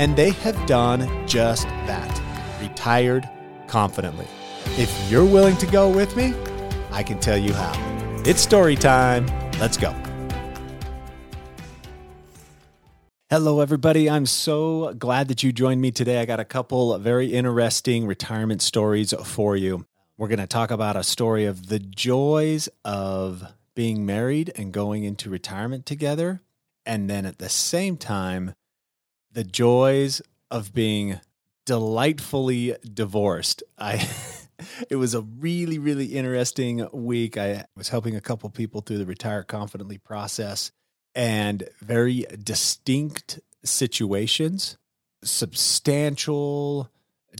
And they have done just that retired confidently. If you're willing to go with me, I can tell you how. It's story time. Let's go. Hello, everybody. I'm so glad that you joined me today. I got a couple very interesting retirement stories for you. We're going to talk about a story of the joys of being married and going into retirement together. And then at the same time, the joys of being delightfully divorced. I. it was a really, really interesting week. I was helping a couple people through the retire confidently process and very distinct situations, substantial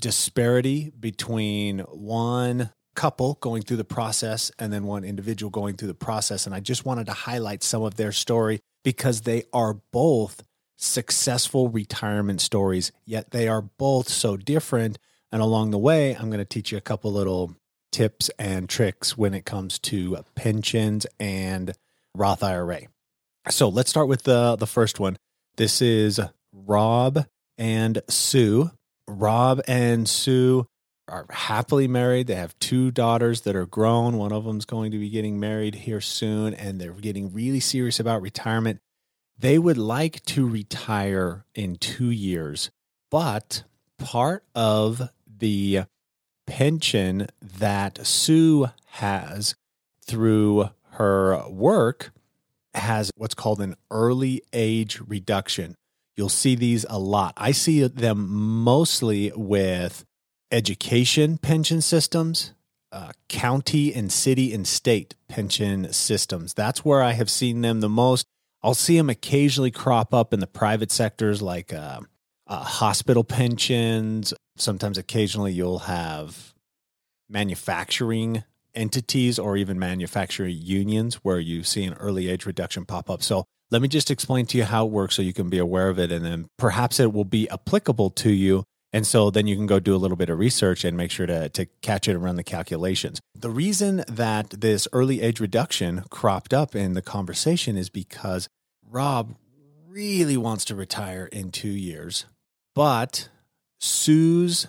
disparity between one couple going through the process and then one individual going through the process. And I just wanted to highlight some of their story because they are both successful retirement stories, yet they are both so different. And along the way, I'm going to teach you a couple little tips and tricks when it comes to pensions and Roth IRA. So let's start with the the first one. This is Rob and Sue. Rob and Sue are happily married. They have two daughters that are grown. One of them's going to be getting married here soon, and they're getting really serious about retirement. They would like to retire in two years, but part of the pension that Sue has through her work has what's called an early age reduction. You'll see these a lot. I see them mostly with education pension systems, uh, county and city and state pension systems. That's where I have seen them the most. I'll see them occasionally crop up in the private sectors like uh, uh, hospital pensions. Sometimes, occasionally, you'll have manufacturing entities or even manufacturing unions where you see an early age reduction pop up. So let me just explain to you how it works so you can be aware of it and then perhaps it will be applicable to you. And so then you can go do a little bit of research and make sure to, to catch it and run the calculations. The reason that this early age reduction cropped up in the conversation is because Rob really wants to retire in two years, but Sue's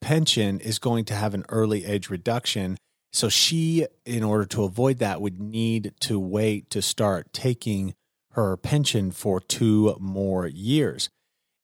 pension is going to have an early age reduction so she, in order to avoid that, would need to wait to start taking her pension for two more years.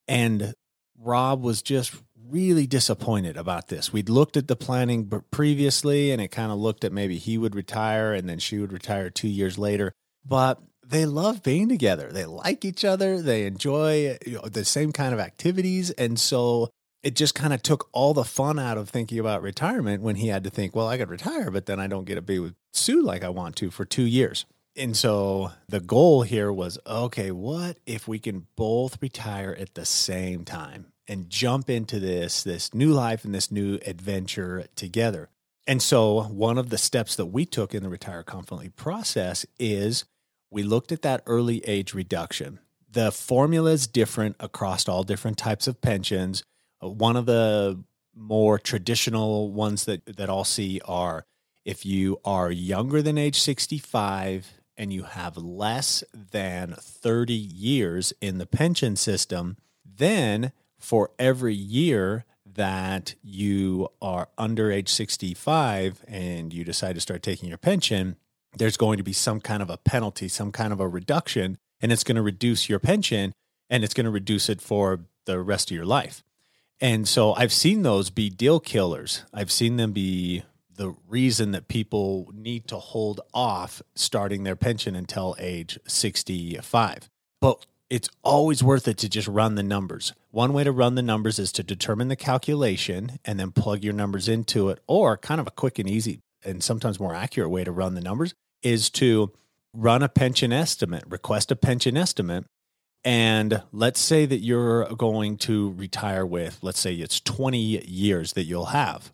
And Rob was just really disappointed about this. We'd looked at the planning previously and it kind of looked at maybe he would retire and then she would retire two years later. But they love being together. They like each other. They enjoy you know, the same kind of activities. And so it just kind of took all the fun out of thinking about retirement when he had to think, well, I could retire, but then I don't get to be with Sue like I want to for two years. And so the goal here was okay, what if we can both retire at the same time and jump into this this new life and this new adventure together? And so one of the steps that we took in the retire confidently process is we looked at that early age reduction. The formula is different across all different types of pensions uh, one of the more traditional ones that, that I'll see are if you are younger than age 65 and you have less than 30 years in the pension system, then for every year that you are under age 65 and you decide to start taking your pension, there's going to be some kind of a penalty, some kind of a reduction, and it's going to reduce your pension and it's going to reduce it for the rest of your life. And so I've seen those be deal killers. I've seen them be the reason that people need to hold off starting their pension until age 65. But it's always worth it to just run the numbers. One way to run the numbers is to determine the calculation and then plug your numbers into it, or kind of a quick and easy and sometimes more accurate way to run the numbers is to run a pension estimate, request a pension estimate, And let's say that you're going to retire with, let's say it's 20 years that you'll have.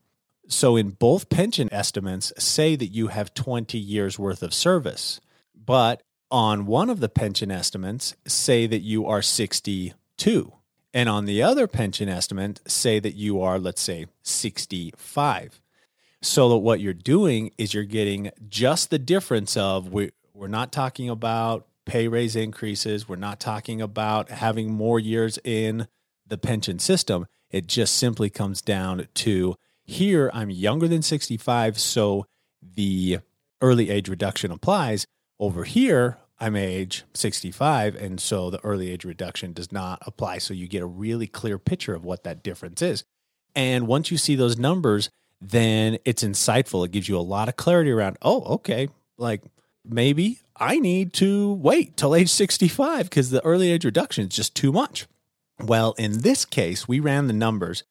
So, in both pension estimates, say that you have 20 years worth of service. But on one of the pension estimates, say that you are 62. And on the other pension estimate, say that you are, let's say, 65. So that what you're doing is you're getting just the difference of we, we're not talking about pay raise increases. We're not talking about having more years in the pension system. It just simply comes down to here, I'm younger than 65, so the early age reduction applies. Over here, I'm age 65, and so the early age reduction does not apply. So you get a really clear picture of what that difference is. And once you see those numbers, then it's insightful. It gives you a lot of clarity around, oh, okay, like maybe I need to wait till age 65 because the early age reduction is just too much. Well, in this case, we ran the numbers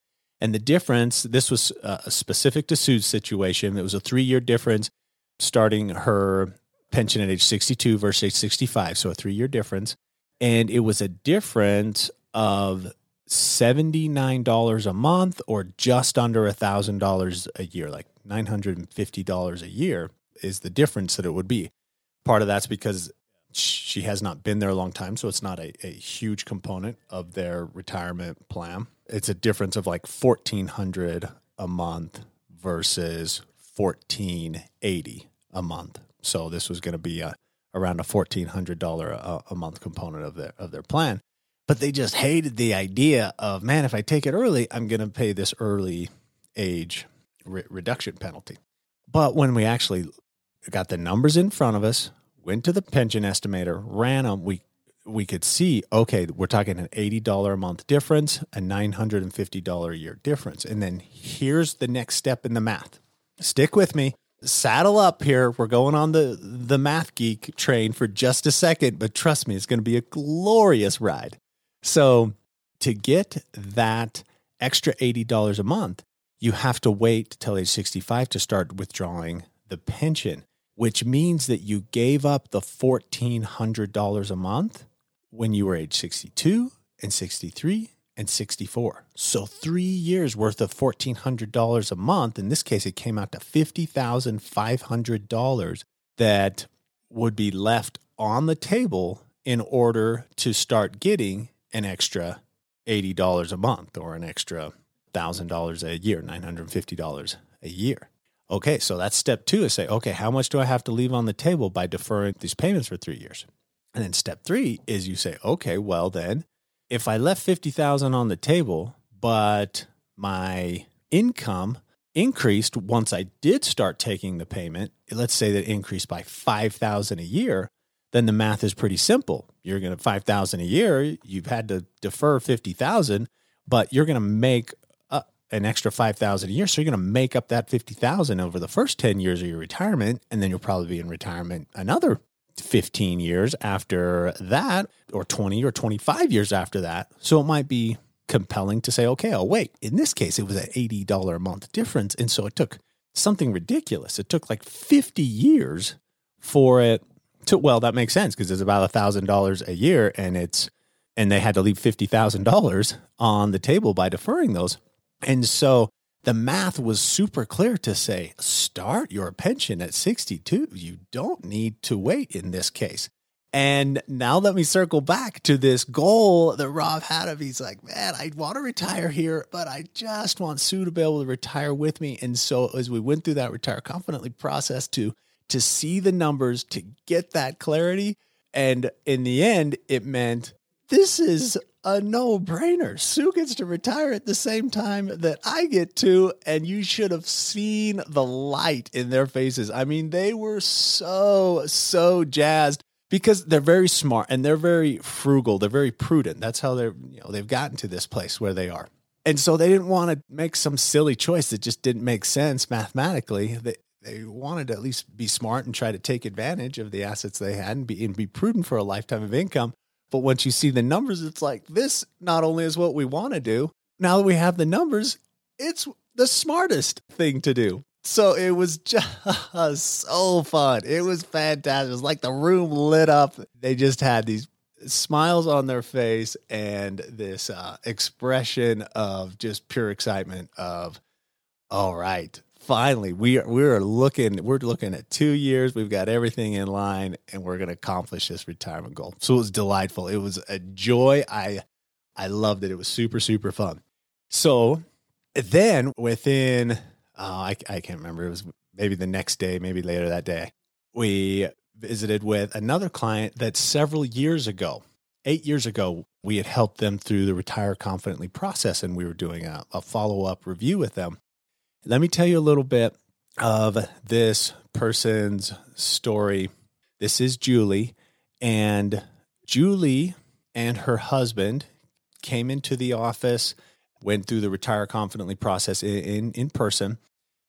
and the difference, this was uh, specific to Sue's situation. It was a three year difference starting her pension at age 62 versus age 65. So a three year difference. And it was a difference of $79 a month or just under $1,000 a year, like $950 a year is the difference that it would be. Part of that's because she has not been there a long time, so it's not a, a huge component of their retirement plan. It's a difference of like fourteen hundred a month versus fourteen eighty a month. So this was going to be a, around a fourteen hundred dollar a month component of their of their plan. But they just hated the idea of man, if I take it early, I'm going to pay this early age re- reduction penalty. But when we actually got the numbers in front of us, went to the pension estimator, ran them. We we could see, okay, we're talking an $80 a month difference, a $950 a year difference. And then here's the next step in the math. Stick with me. Saddle up here. We're going on the the math geek train for just a second, but trust me, it's going to be a glorious ride. So, to get that extra $80 a month, you have to wait till age 65 to start withdrawing the pension which means that you gave up the $1,400 a month when you were age 62 and 63 and 64. So three years worth of $1,400 a month. In this case, it came out to $50,500 that would be left on the table in order to start getting an extra $80 a month or an extra $1,000 a year, $950 a year. Okay, so that's step two is say, okay, how much do I have to leave on the table by deferring these payments for three years? And then step three is you say, okay, well then, if I left fifty thousand on the table, but my income increased once I did start taking the payment, let's say that increased by five thousand a year, then the math is pretty simple. You're gonna five thousand a year, you've had to defer fifty thousand, but you're gonna make an extra 5000 a year so you're going to make up that 50000 over the first 10 years of your retirement and then you'll probably be in retirement another 15 years after that or 20 or 25 years after that. So it might be compelling to say okay i'll wait in this case it was an $80 a month difference. And so it took something ridiculous. It took like 50 years for it to well that makes sense because it's about $1000 a year and it's and they had to leave $50000 on the table by deferring those. And so the math was super clear to say start your pension at 62. You don't need to wait in this case. And now let me circle back to this goal that Rob had of he's like, man, I want to retire here, but I just want Sue to be able to retire with me. And so as we went through that retire confidently process to to see the numbers, to get that clarity. And in the end, it meant this is a no brainer. Sue gets to retire at the same time that I get to, and you should have seen the light in their faces. I mean, they were so, so jazzed because they're very smart and they're very frugal. They're very prudent. That's how they're, you know, they've gotten to this place where they are. And so they didn't want to make some silly choice that just didn't make sense mathematically. They, they wanted to at least be smart and try to take advantage of the assets they had and be, and be prudent for a lifetime of income. But once you see the numbers, it's like this not only is what we want to do, now that we have the numbers, it's the smartest thing to do. So it was just so fun. It was fantastic. It was like the room lit up. They just had these smiles on their face and this uh, expression of just pure excitement of, all right, finally we are we're looking we're looking at two years. We've got everything in line and we're going to accomplish this retirement goal. So it was delightful. It was a joy. I i loved it. It was super super fun. So then within uh, I, I can't remember. It was maybe the next day maybe later that day we visited with another client that several years ago eight years ago we had helped them through the retire confidently process and we were doing a, a follow-up review with them let me tell you a little bit of this person's story. This is Julie, and Julie and her husband came into the office, went through the retire confidently process in, in, in person.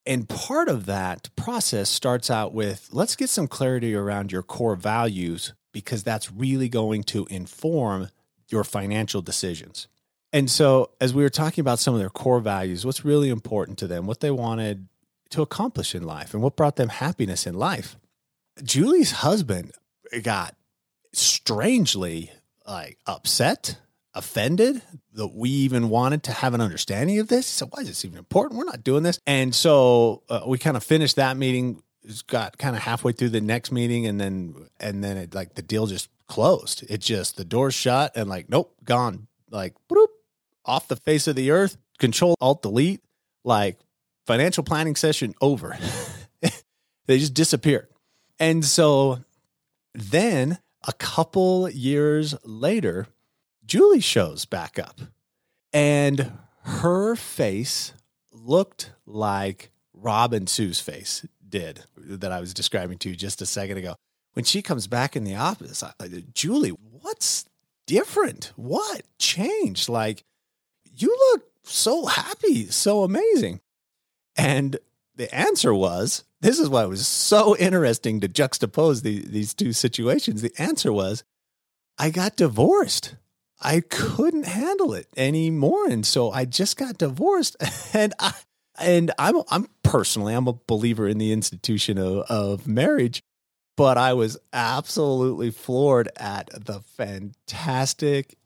And part of that process starts out with let's get some clarity around your core values because that's really going to inform your financial decisions. And so, as we were talking about some of their core values, what's really important to them, what they wanted to accomplish in life, and what brought them happiness in life, Julie's husband got strangely like upset, offended that we even wanted to have an understanding of this. So "Why is this even important? We're not doing this." And so uh, we kind of finished that meeting. Got kind of halfway through the next meeting, and then and then it like the deal just closed. It just the doors shut and like nope, gone. Like off the face of the earth, control alt delete, like financial planning session over. they just disappeared. And so then a couple years later, Julie shows back up and her face looked like Rob and Sue's face did that I was describing to you just a second ago. When she comes back in the office, I, Julie, what's different? What changed? Like, you look so happy, so amazing. And the answer was this is why it was so interesting to juxtapose the, these two situations. The answer was I got divorced. I couldn't handle it anymore. And so I just got divorced. And I, and I'm I'm personally I'm a believer in the institution of, of marriage, but I was absolutely floored at the fantastic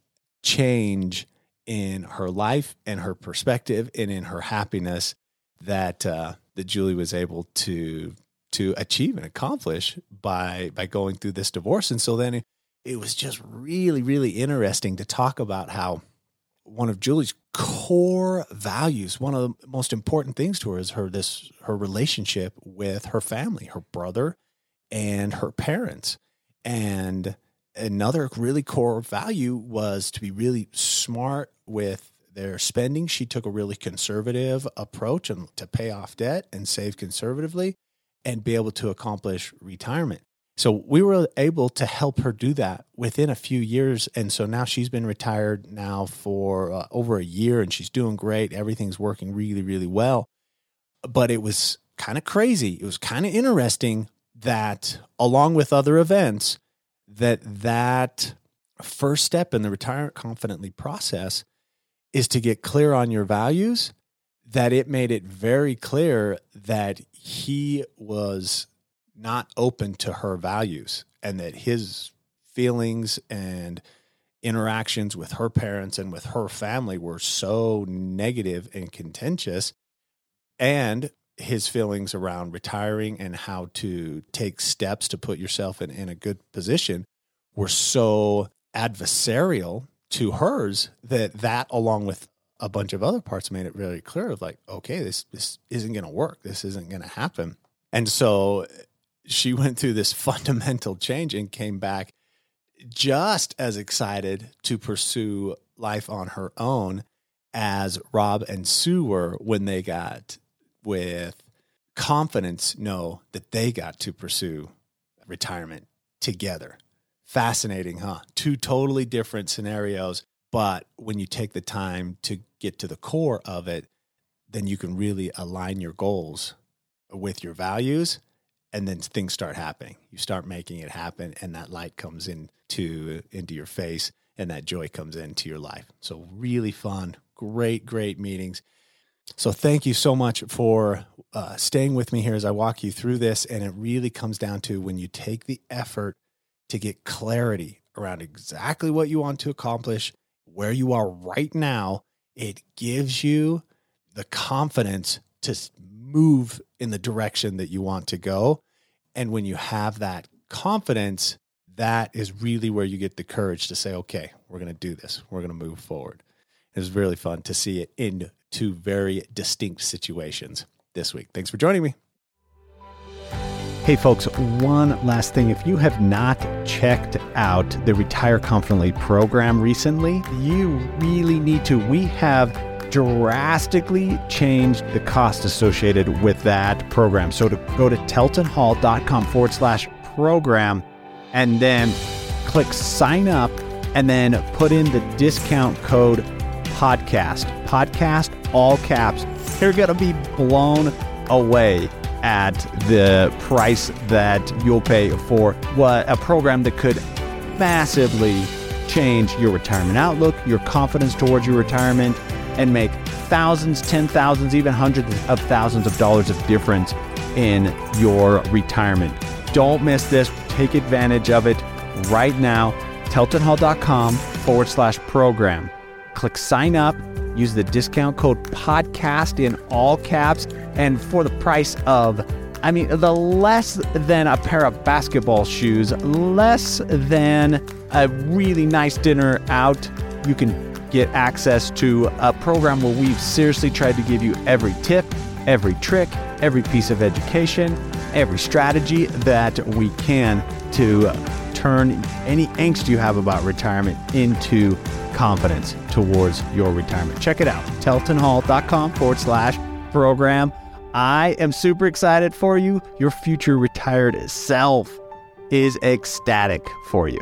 change in her life and her perspective and in her happiness that uh, that Julie was able to to achieve and accomplish by by going through this divorce. And so then it, it was just really really interesting to talk about how one of Julie's core values, one of the most important things to her is her this her relationship with her family, her brother and her parents. And another really core value was to be really smart with their spending. She took a really conservative approach and to pay off debt and save conservatively and be able to accomplish retirement. So we were able to help her do that within a few years. And so now she's been retired now for uh, over a year and she's doing great. Everything's working really, really well. But it was kind of crazy. It was kind of interesting that along with other events, that that first step in the retire confidently process is to get clear on your values that it made it very clear that he was not open to her values and that his feelings and interactions with her parents and with her family were so negative and contentious. And his feelings around retiring and how to take steps to put yourself in, in a good position were so adversarial to hers that that along with a bunch of other parts made it really clear of like okay this this isn't going to work. This isn't going to happen. And so she went through this fundamental change and came back just as excited to pursue life on her own as Rob and Sue were when they got with confidence know that they got to pursue retirement together. Fascinating, huh? Two totally different scenarios. But when you take the time to get to the core of it, then you can really align your goals with your values and then things start happening. You start making it happen and that light comes into into your face and that joy comes into your life. So really fun, great great meetings. So thank you so much for uh, staying with me here as I walk you through this. And it really comes down to when you take the effort to get clarity around exactly what you want to accomplish, where you are right now, it gives you the confidence to move in the direction that you want to go. And when you have that confidence, that is really where you get the courage to say, okay, we're going to do this. We're going to move forward. It was really fun to see it in two very distinct situations this week. Thanks for joining me. Hey, folks, one last thing. If you have not checked out the Retire Confidently program recently, you really need to. We have drastically changed the cost associated with that program. So to go to teltonhall.com forward slash program and then click sign up and then put in the discount code podcast. Podcast, all caps. You're going to be blown away at the price that you'll pay for what a program that could massively change your retirement outlook, your confidence towards your retirement, and make thousands, ten thousands, even hundreds of thousands of dollars of difference in your retirement. Don't miss this. Take advantage of it right now. TeltonHall.com forward slash program. Click sign up. Use the discount code podcast in all caps. And for the price of, I mean, the less than a pair of basketball shoes, less than a really nice dinner out, you can get access to a program where we've seriously tried to give you every tip, every trick, every piece of education, every strategy that we can to turn any angst you have about retirement into confidence towards your retirement. Check it out, teltonhall.com forward slash program. I am super excited for you. Your future retired self is ecstatic for you.